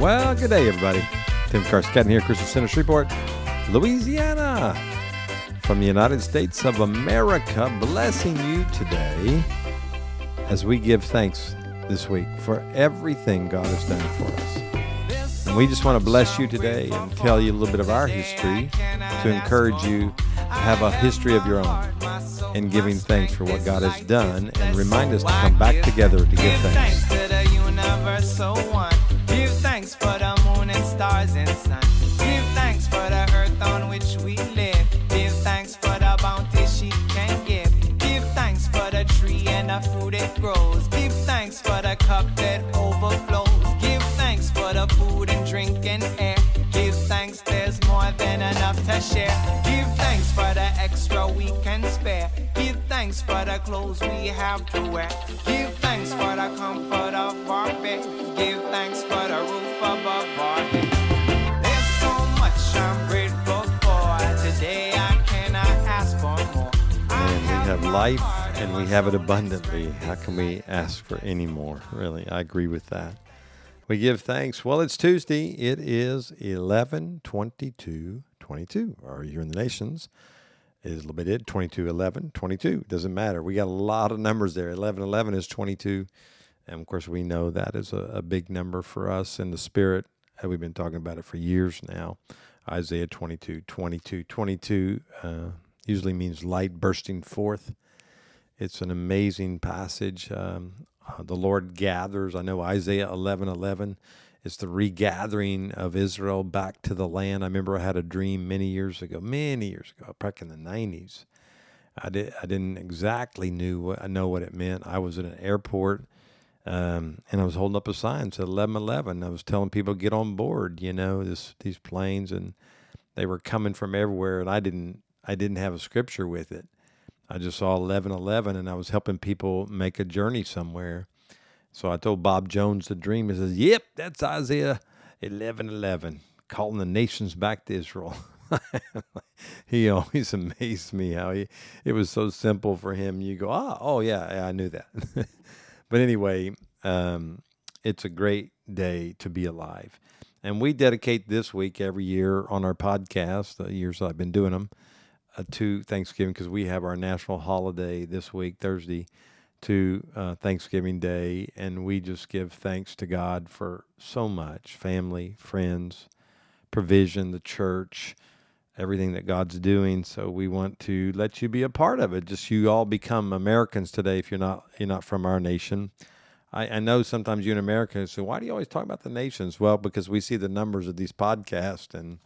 Well, good day, everybody. Tim Carscadden here, Christian Center, Shreveport, Louisiana. From the United States of America, blessing you today as we give thanks this week for everything God has done for us. And we just want to bless you today and tell you a little bit of our history to encourage you to have a history of your own in giving thanks for what God has done and remind us to come back together to give thanks. Have to wear. Give thanks for the comfort of our bed. Give thanks for the roof above our head. There's so much I'm grateful for. Today I cannot ask for more. And we have life and we have it abundantly. How can we ask for any more? Really, I agree with that. We give thanks. Well, it's Tuesday. It is 11 22 22. Or you're in the nations. Is limited little 22 11 22. Doesn't matter. We got a lot of numbers there. 11 11 is 22. And of course, we know that is a, a big number for us in the spirit. Uh, We've been talking about it for years now. Isaiah 22 22. 22 uh, usually means light bursting forth. It's an amazing passage. Um, uh, the Lord gathers. I know Isaiah 11 11 is the regathering of Israel back to the land. I remember I had a dream many years ago, many years ago, back in the 90s. I, did, I didn't exactly knew what, I know what it meant. I was at an airport um, and I was holding up a sign said 1111. I was telling people get on board, you know, this these planes, and they were coming from everywhere, and I didn't I didn't have a scripture with it. I just saw 1111 and I was helping people make a journey somewhere. So I told Bob Jones the dream. He says, Yep, that's Isaiah 1111, calling the nations back to Israel. he always amazed me how he, it was so simple for him. You go, ah, oh, yeah, yeah I knew that. but anyway, um, it's a great day to be alive. And we dedicate this week every year on our podcast, the years I've been doing them, uh, to Thanksgiving because we have our national holiday this week, Thursday, to uh, Thanksgiving Day. And we just give thanks to God for so much family, friends, provision, the church, everything that God's doing. So we want to let you be a part of it. Just you all become Americans today if you're not you're not from our nation. I, I know sometimes you in America say, why do you always talk about the nations? Well, because we see the numbers of these podcasts and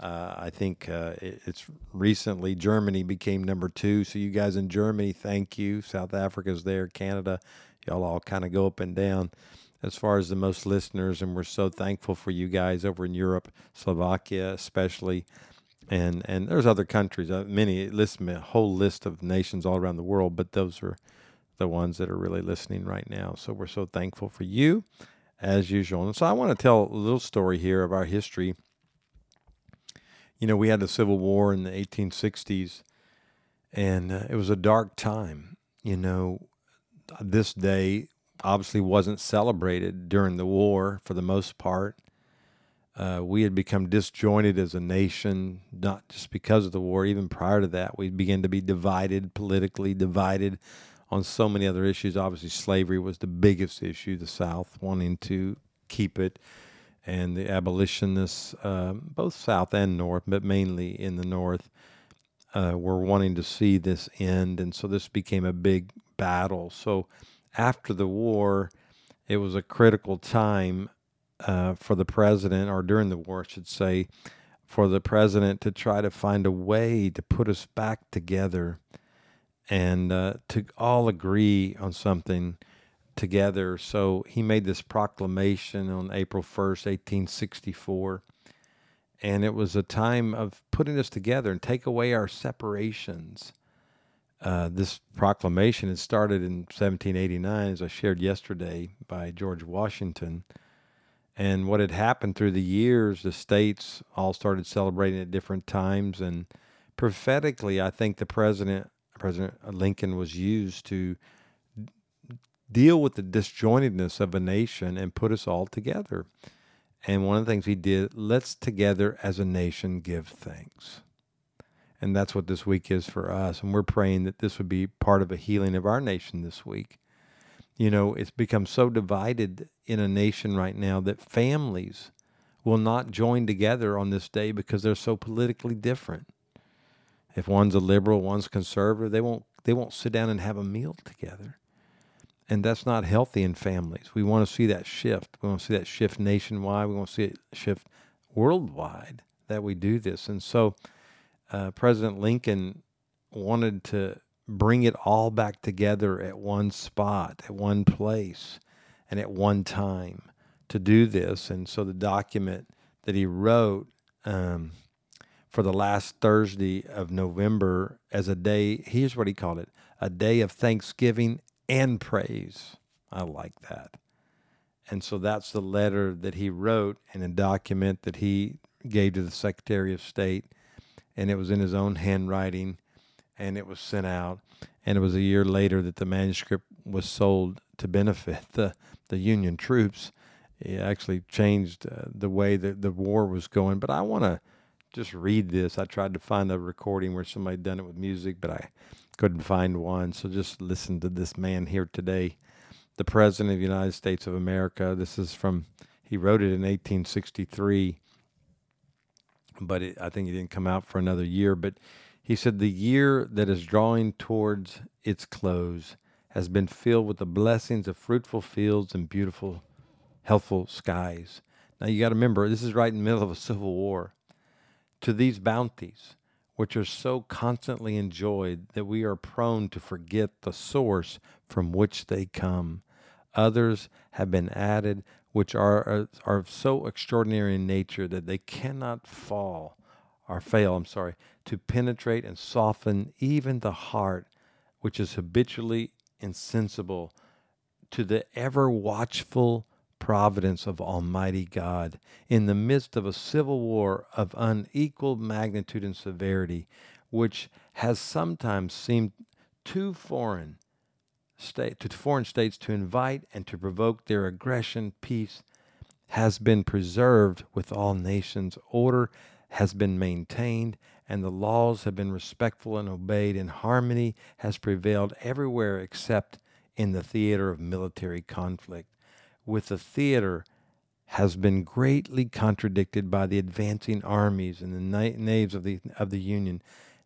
uh, I think uh, it, it's recently Germany became number two. So you guys in Germany, thank you. South Africa's there, Canada, y'all all kind of go up and down as far as the most listeners, and we're so thankful for you guys over in Europe, Slovakia especially, and and there's other countries, uh, many list a whole list of nations all around the world, but those are the ones that are really listening right now. So we're so thankful for you, as usual. And so I want to tell a little story here of our history you know, we had the Civil War in the 1860s, and uh, it was a dark time. You know, this day obviously wasn't celebrated during the war for the most part. Uh, we had become disjointed as a nation, not just because of the war. Even prior to that, we began to be divided politically, divided on so many other issues. Obviously, slavery was the biggest issue. The South wanting to keep it and the abolitionists, um, both South and North, but mainly in the North, uh, were wanting to see this end. And so this became a big battle. So after the war, it was a critical time uh, for the president, or during the war, I should say, for the president to try to find a way to put us back together and uh, to all agree on something together. So he made this proclamation on April 1st, 1864. And it was a time of putting us together and take away our separations. Uh, this proclamation had started in 1789, as I shared yesterday, by George Washington. And what had happened through the years, the states all started celebrating at different times. And prophetically, I think the president, President Lincoln, was used to deal with the disjointedness of a nation and put us all together. And one of the things he did, let's together as a nation give thanks. And that's what this week is for us. And we're praying that this would be part of a healing of our nation this week. You know, it's become so divided in a nation right now that families will not join together on this day because they're so politically different. If one's a liberal, one's conservative, they won't they won't sit down and have a meal together. And that's not healthy in families. We want to see that shift. We want to see that shift nationwide. We want to see it shift worldwide that we do this. And so uh, President Lincoln wanted to bring it all back together at one spot, at one place, and at one time to do this. And so the document that he wrote um, for the last Thursday of November as a day, here's what he called it a day of thanksgiving and praise. I like that. And so that's the letter that he wrote in a document that he gave to the Secretary of State. And it was in his own handwriting and it was sent out. And it was a year later that the manuscript was sold to benefit the, the Union troops. It actually changed uh, the way that the war was going. But I want to just read this. I tried to find a recording where somebody done it with music, but I couldn't find one. So just listen to this man here today, the President of the United States of America. This is from, he wrote it in 1863, but it, I think it didn't come out for another year. But he said, The year that is drawing towards its close has been filled with the blessings of fruitful fields and beautiful, healthful skies. Now you got to remember, this is right in the middle of a civil war to these bounties, which are so constantly enjoyed that we are prone to forget the source from which they come. Others have been added, which are, uh, are, are so extraordinary in nature that they cannot fall or fail, I'm sorry, to penetrate and soften even the heart, which is habitually insensible to the ever watchful providence of Almighty God. In the midst of a civil war of unequaled magnitude and severity, which has sometimes seemed too foreign state to foreign states to invite and to provoke their aggression, peace has been preserved with all nations, order has been maintained, and the laws have been respectful and obeyed, and harmony has prevailed everywhere except in the theater of military conflict with the theater has been greatly contradicted by the advancing armies and the navies of the of the Union.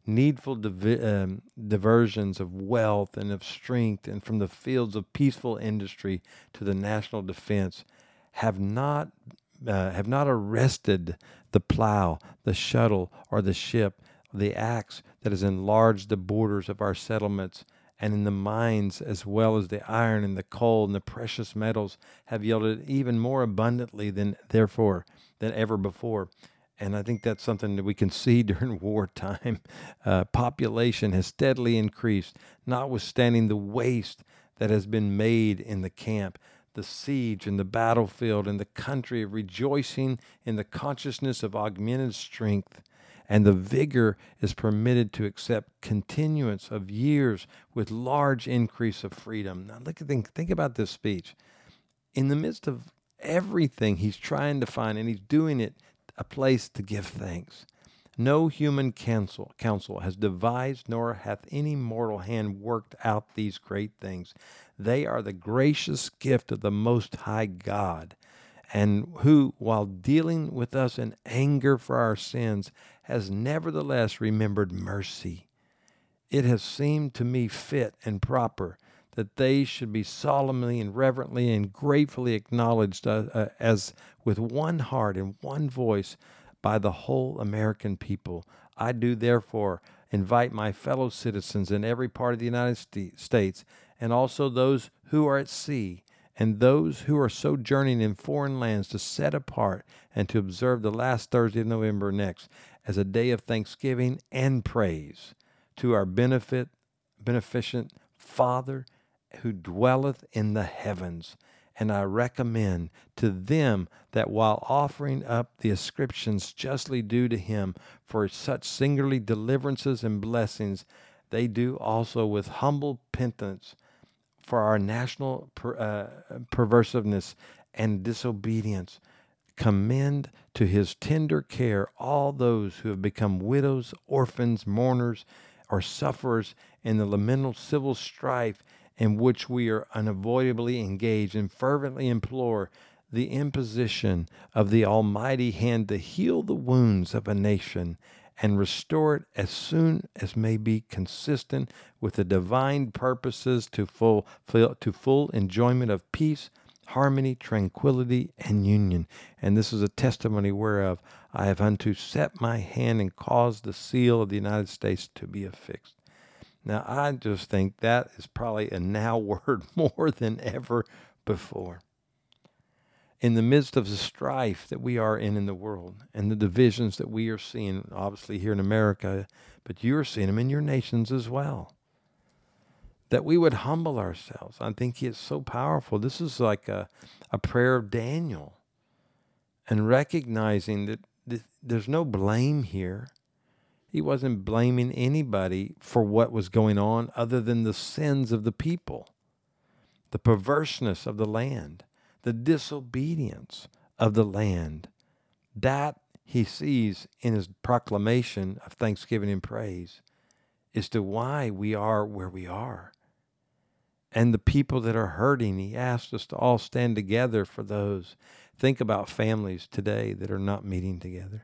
Needful divi- um, diversions of wealth and of strength, and from the fields of peaceful industry to the national defense, have not uh, have not arrested the plow, the shuttle, or the ship, the axe that has enlarged the borders of our settlements and in the mines as well as the iron and the coal and the precious metals have yielded even more abundantly than therefore than ever before and I think that's something that we can see during wartime. Uh, population has steadily increased, notwithstanding the waste that has been made in the camp, the siege and the battlefield, and the country rejoicing in the consciousness of augmented strength and the vigor is permitted to accept continuance of years with large increase of freedom. Now, look at think, think about this speech. In the midst of everything he's trying to find, and he's doing it a place to give thanks. No human counsel, counsel has devised, nor hath any mortal hand worked out these great things. They are the gracious gift of the Most High God, and who, while dealing with us in anger for our sins, has nevertheless remembered mercy. It has seemed to me fit and proper that they should be solemnly and reverently and gratefully acknowledged uh, uh, as with one heart and one voice by the whole American people. I do therefore invite my fellow citizens in every part of the United States and also those who are at sea and those who are sojourning in foreign lands to set apart and to observe the last Thursday of November next as a day of thanksgiving and praise to our benefit, beneficent Father who dwelleth in the heavens. And I recommend to them that while offering up the ascriptions justly due to him for such singularly deliverances and blessings, they do also with humble penitence for our national per, uh, perversiveness and disobedience commend to his tender care all those who have become widows, orphans, mourners, or sufferers in the lamentable civil strife in which we are unavoidably engaged, and fervently implore the imposition of the Almighty hand to heal the wounds of a nation and restore it as soon as may be consistent with the divine purposes to full, to full enjoyment of peace, harmony, tranquility, and union. And this is a testimony whereof I have unto set my hand and caused the seal of the United States to be affixed. Now, I just think that is probably a now word more than ever before in the midst of the strife that we are in in the world and the divisions that we are seeing, obviously here in America, but you're seeing them in your nations as well. That we would humble ourselves. I think it's so powerful. This is like a, a prayer of Daniel and recognizing that th- there's no blame here. He wasn't blaming anybody for what was going on other than the sins of the people, the perverseness of the land the disobedience of the land. That he sees in his proclamation of thanksgiving and praise is to why we are where we are. And the people that are hurting, he asks us to all stand together for those. Think about families today that are not meeting together,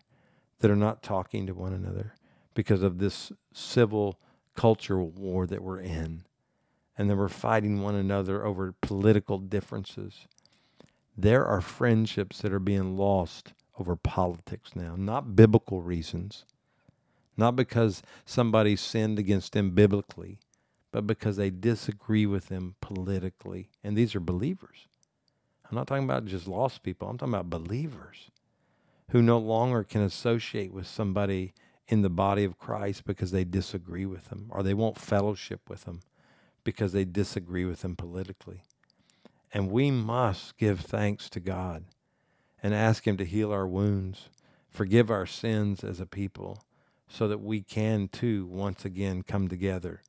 that are not talking to one another because of this civil cultural war that we're in. And that we're fighting one another over political differences. There are friendships that are being lost over politics now, not biblical reasons, not because somebody sinned against them biblically, but because they disagree with them politically. And these are believers. I'm not talking about just lost people, I'm talking about believers who no longer can associate with somebody in the body of Christ because they disagree with them or they won't fellowship with them because they disagree with them politically. And we must give thanks to God and ask Him to heal our wounds, forgive our sins as a people, so that we can too once again come together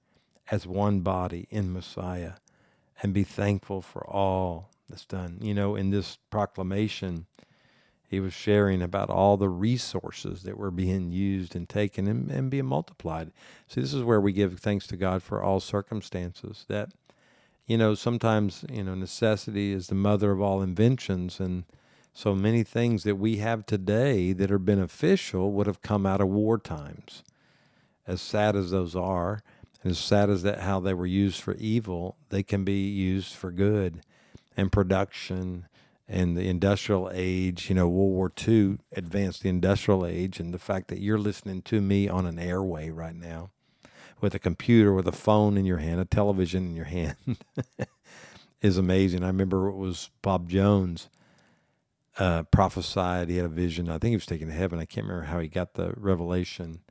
as one body in Messiah and be thankful for all that's done. You know, in this proclamation, he was sharing about all the resources that were being used and taken and, and being multiplied. See, this is where we give thanks to God for all circumstances that you know, sometimes, you know, necessity is the mother of all inventions. And so many things that we have today that are beneficial would have come out of war times. As sad as those are, as sad as that how they were used for evil, they can be used for good and production and the industrial age, you know, World War II advanced the industrial age, and the fact that you're listening to me on an airway right now with a computer, with a phone in your hand, a television in your hand, is amazing. I remember it was Bob Jones uh, prophesied. He had a vision. I think he was taken to heaven. I can't remember how he got the revelation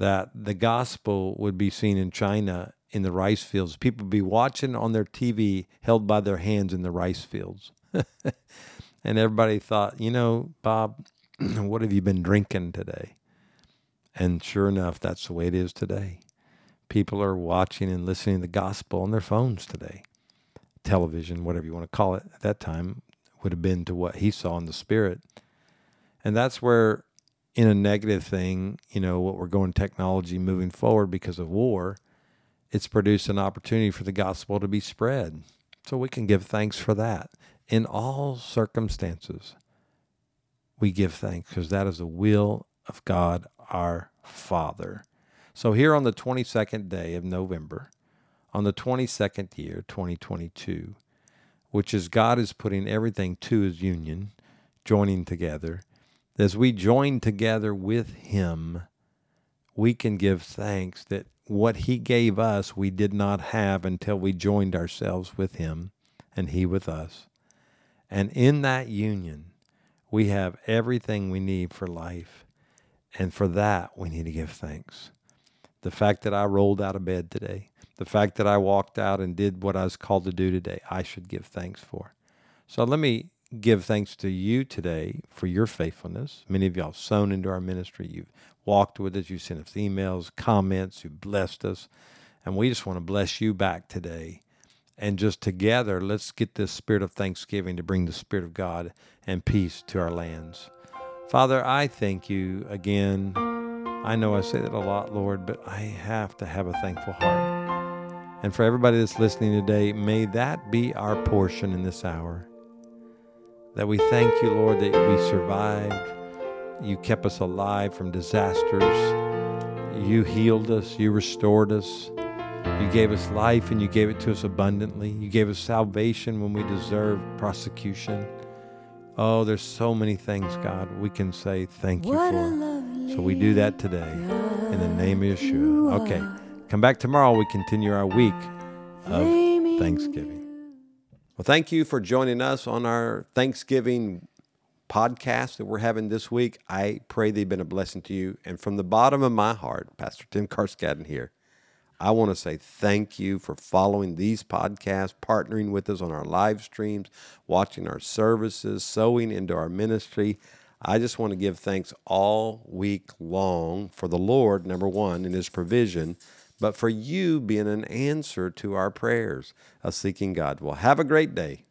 that the gospel would be seen in China in the rice fields. People would be watching on their TV, held by their hands in the rice fields. and everybody thought, you know, Bob, what have you been drinking today? And sure enough, that's the way it is today people are watching and listening to the gospel on their phones today. Television, whatever you want to call it, at that time would have been to what he saw in the spirit. And that's where, in a negative thing, you know, what we're going technology moving forward because of war, it's produced an opportunity for the gospel to be spread. So we can give thanks for that. In all circumstances, we give thanks because that is the will of God our Father. So, here on the 22nd day of November, on the 22nd year, 2022, which is God is putting everything to his union, joining together, as we join together with him, we can give thanks that what he gave us we did not have until we joined ourselves with him and he with us. And in that union, we have everything we need for life. And for that, we need to give thanks the fact that I rolled out of bed today, the fact that I walked out and did what I was called to do today, I should give thanks for. So let me give thanks to you today for your faithfulness. Many of y'all sown into our ministry. You've walked with us. You've sent us emails, comments. You've blessed us. And we just want to bless you back today and just together, let's get this spirit of thanksgiving to bring the spirit of God and peace to our lands. Father, I thank you again. I know I say that a lot, Lord, but I have to have a thankful heart. And for everybody that's listening today, may that be our portion in this hour. That we thank you, Lord, that we survived. You kept us alive from disasters. You healed us. You restored us. You gave us life and you gave it to us abundantly. You gave us salvation when we deserved prosecution. Oh, there's so many things, God, we can say thank you for. So we do that today in the name of Yeshua. Okay, come back tomorrow. We continue our week of Thanksgiving. Well, thank you for joining us on our Thanksgiving podcast that we're having this week. I pray they've been a blessing to you. And from the bottom of my heart, Pastor Tim Carscadden here, I want to say thank you for following these podcasts, partnering with us on our live streams, watching our services, sowing into our ministry. I just want to give thanks all week long for the Lord, number one, in His provision, but for you being an answer to our prayers of seeking God. Well, have a great day.